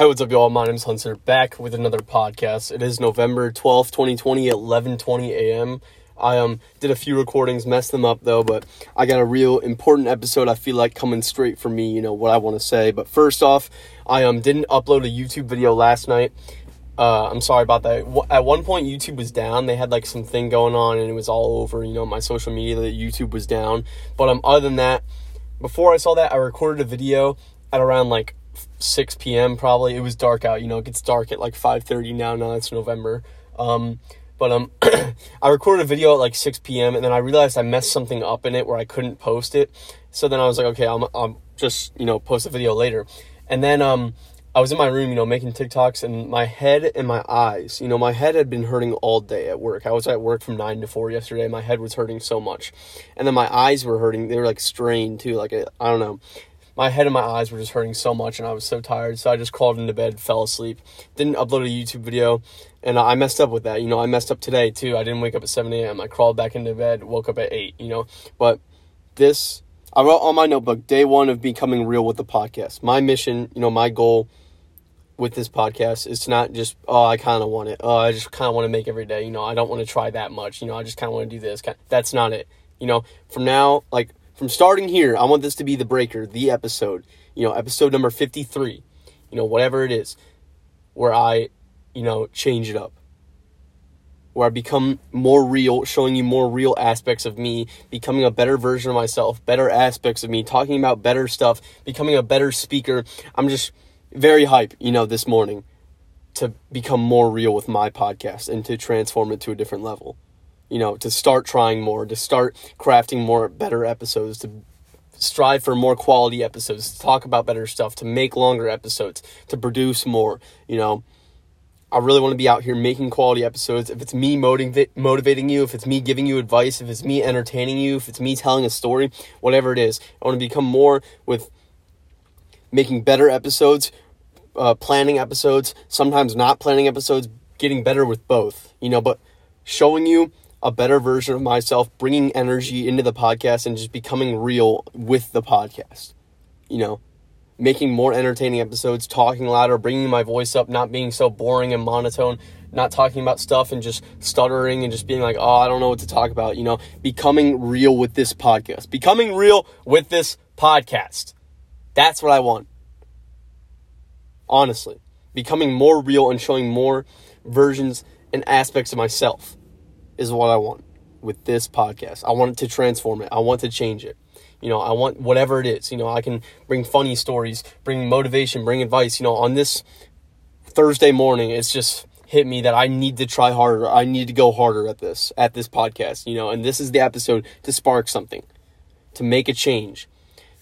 Hey, what's up, y'all? My name's Hunter, back with another podcast. It is November 12th, 2020 at 11.20 a.m. I um did a few recordings, messed them up though, but I got a real important episode I feel like coming straight from me, you know, what I want to say. But first off, I um didn't upload a YouTube video last night. Uh, I'm sorry about that. At one point, YouTube was down. They had like some thing going on, and it was all over, you know, my social media that YouTube was down. But um, other than that, before I saw that, I recorded a video at around like 6 p.m. probably. It was dark out. You know, it gets dark at like 5:30 now. Now it's November. Um, but um, I recorded a video at like 6 p.m. and then I realized I messed something up in it where I couldn't post it. So then I was like, okay, I'm I'm just you know post a video later. And then um, I was in my room, you know, making TikToks, and my head and my eyes, you know, my head had been hurting all day at work. I was at work from nine to four yesterday. My head was hurting so much, and then my eyes were hurting. They were like strained too. Like I don't know my head and my eyes were just hurting so much and I was so tired. So I just crawled into bed, fell asleep. Didn't upload a YouTube video. And I messed up with that. You know, I messed up today too. I didn't wake up at 7 a.m. I crawled back into bed, woke up at 8, you know. But this, I wrote on my notebook, day one of becoming real with the podcast. My mission, you know, my goal with this podcast is to not just, oh, I kind of want it. Oh, I just kind of want to make every day. You know, I don't want to try that much. You know, I just kind of want to do this. That's not it. You know, from now, like, from starting here, I want this to be the breaker, the episode, you know, episode number 53, you know, whatever it is, where I, you know, change it up. Where I become more real, showing you more real aspects of me, becoming a better version of myself, better aspects of me, talking about better stuff, becoming a better speaker. I'm just very hype, you know, this morning to become more real with my podcast and to transform it to a different level you know, to start trying more, to start crafting more better episodes, to strive for more quality episodes, to talk about better stuff, to make longer episodes, to produce more, you know. I really want to be out here making quality episodes. If it's me motiv- motivating you, if it's me giving you advice, if it's me entertaining you, if it's me telling a story, whatever it is, I want to become more with making better episodes, uh, planning episodes, sometimes not planning episodes, getting better with both, you know, but showing you a better version of myself, bringing energy into the podcast and just becoming real with the podcast. You know, making more entertaining episodes, talking louder, bringing my voice up, not being so boring and monotone, not talking about stuff and just stuttering and just being like, oh, I don't know what to talk about. You know, becoming real with this podcast, becoming real with this podcast. That's what I want. Honestly, becoming more real and showing more versions and aspects of myself is what I want with this podcast. I want it to transform it. I want to change it. You know, I want whatever it is. You know, I can bring funny stories, bring motivation, bring advice. You know, on this Thursday morning, it's just hit me that I need to try harder. I need to go harder at this, at this podcast, you know, and this is the episode to spark something, to make a change,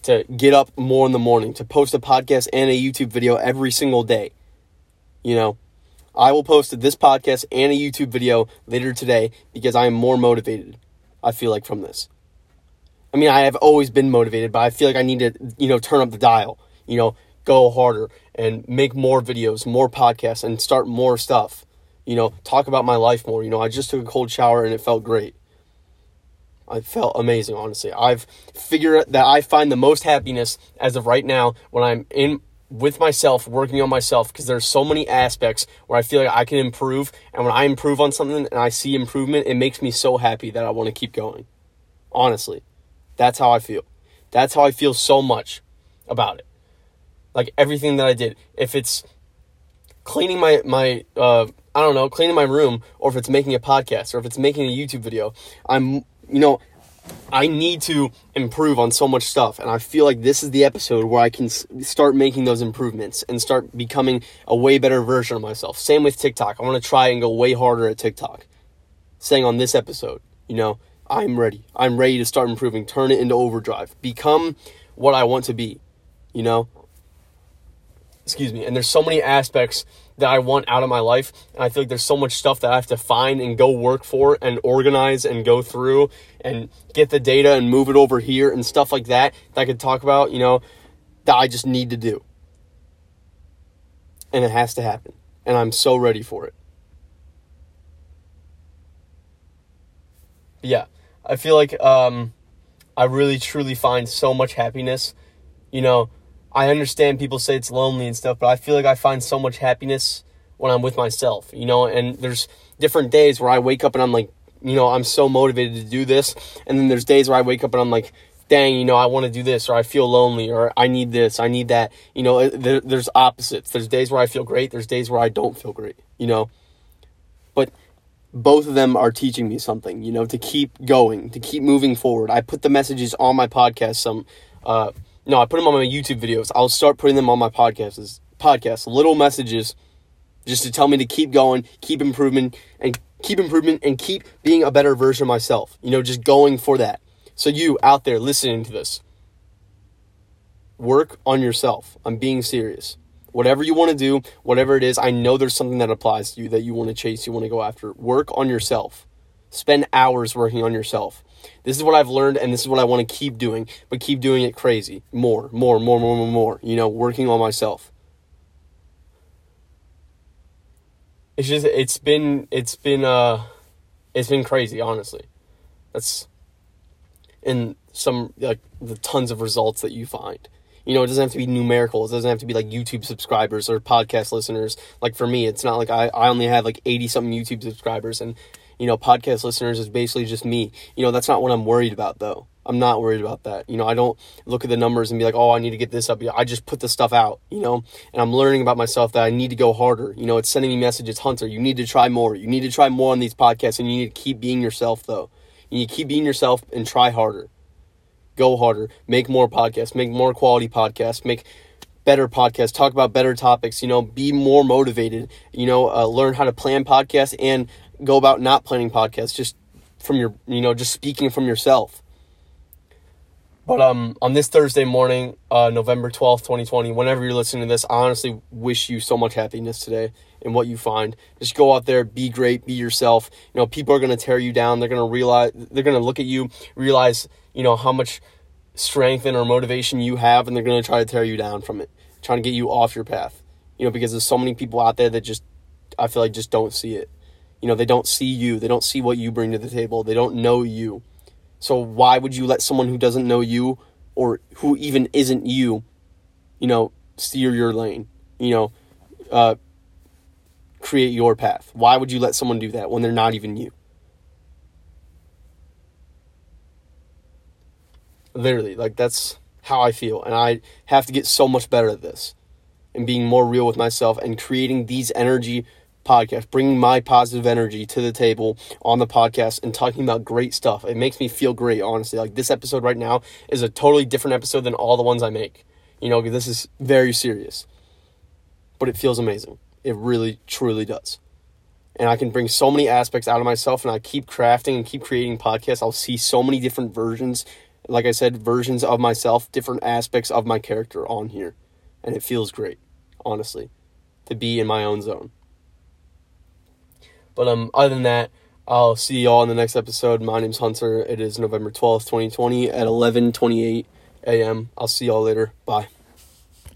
to get up more in the morning, to post a podcast and a YouTube video every single day. You know, I will post this podcast and a YouTube video later today because I am more motivated. I feel like from this. I mean, I have always been motivated, but I feel like I need to, you know, turn up the dial, you know, go harder and make more videos, more podcasts, and start more stuff. You know, talk about my life more. You know, I just took a cold shower and it felt great. I felt amazing, honestly. I've figured that I find the most happiness as of right now when I'm in with myself, working on myself, because there's so many aspects where I feel like I can improve. And when I improve on something and I see improvement, it makes me so happy that I want to keep going. Honestly, that's how I feel. That's how I feel so much about it. Like everything that I did. If it's cleaning my, my, uh, I don't know, cleaning my room, or if it's making a podcast, or if it's making a YouTube video, I'm, you know, I need to improve on so much stuff, and I feel like this is the episode where I can start making those improvements and start becoming a way better version of myself. Same with TikTok. I want to try and go way harder at TikTok. Saying on this episode, you know, I'm ready. I'm ready to start improving. Turn it into overdrive. Become what I want to be, you know? Excuse me. And there's so many aspects that I want out of my life. And I feel like there's so much stuff that I have to find and go work for and organize and go through and get the data and move it over here and stuff like that that I could talk about, you know, that I just need to do. And it has to happen. And I'm so ready for it. Yeah, I feel like um, I really truly find so much happiness, you know, I understand people say it's lonely and stuff, but I feel like I find so much happiness when I'm with myself, you know, and there's different days where I wake up and I'm like, you know, I'm so motivated to do this. And then there's days where I wake up and I'm like, dang, you know, I want to do this or I feel lonely or I need this, I need that. You know, there, there's opposites. There's days where I feel great, there's days where I don't feel great, you know. But both of them are teaching me something, you know, to keep going, to keep moving forward. I put the messages on my podcast some uh no, I put them on my YouTube videos. I'll start putting them on my podcasts, podcasts, little messages just to tell me to keep going, keep improving and keep improvement and keep being a better version of myself. You know, just going for that. So, you out there listening to this, work on yourself. I'm being serious. Whatever you want to do, whatever it is, I know there's something that applies to you that you want to chase, you want to go after. Work on yourself. Spend hours working on yourself. This is what I've learned and this is what I want to keep doing, but keep doing it crazy. More, more, more, more, more, more. You know, working on myself. It's just it's been it's been uh it's been crazy, honestly. That's in some like the tons of results that you find. You know, it doesn't have to be numerical. It doesn't have to be like YouTube subscribers or podcast listeners. Like for me, it's not like I, I only have like 80 something YouTube subscribers and, you know, podcast listeners is basically just me. You know, that's not what I'm worried about though. I'm not worried about that. You know, I don't look at the numbers and be like, oh, I need to get this up. I just put the stuff out, you know, and I'm learning about myself that I need to go harder. You know, it's sending me messages, Hunter, you need to try more. You need to try more on these podcasts and you need to keep being yourself though. You need to keep being yourself and try harder go harder, make more podcasts, make more quality podcasts, make better podcasts, talk about better topics, you know, be more motivated, you know, uh, learn how to plan podcasts and go about not planning podcasts just from your, you know, just speaking from yourself. But um, on this Thursday morning, uh, November 12th, 2020, whenever you're listening to this, I honestly wish you so much happiness today and what you find. Just go out there, be great, be yourself. You know, people are going to tear you down. They're going to realize, they're going to look at you, realize, you know, how much strength and or motivation you have, and they're going to try to tear you down from it, trying to get you off your path. You know, because there's so many people out there that just, I feel like, just don't see it. You know, they don't see you. They don't see what you bring to the table. They don't know you. So why would you let someone who doesn't know you or who even isn't you, you know, steer your lane? You know, uh, create your path. Why would you let someone do that when they're not even you? Literally, like that's how I feel, and I have to get so much better at this and being more real with myself and creating these energy podcast, bringing my positive energy to the table on the podcast and talking about great stuff. It makes me feel great, honestly. Like this episode right now is a totally different episode than all the ones I make. You know, this is very serious. But it feels amazing. It really, truly does. And I can bring so many aspects out of myself and I keep crafting and keep creating podcasts. I'll see so many different versions, like I said, versions of myself, different aspects of my character on here. And it feels great, honestly, to be in my own zone. But um, other than that, I'll see y'all in the next episode. My name's Hunter. It is November 12th, 2020 at 11:28 a.m. I'll see y'all later. Bye.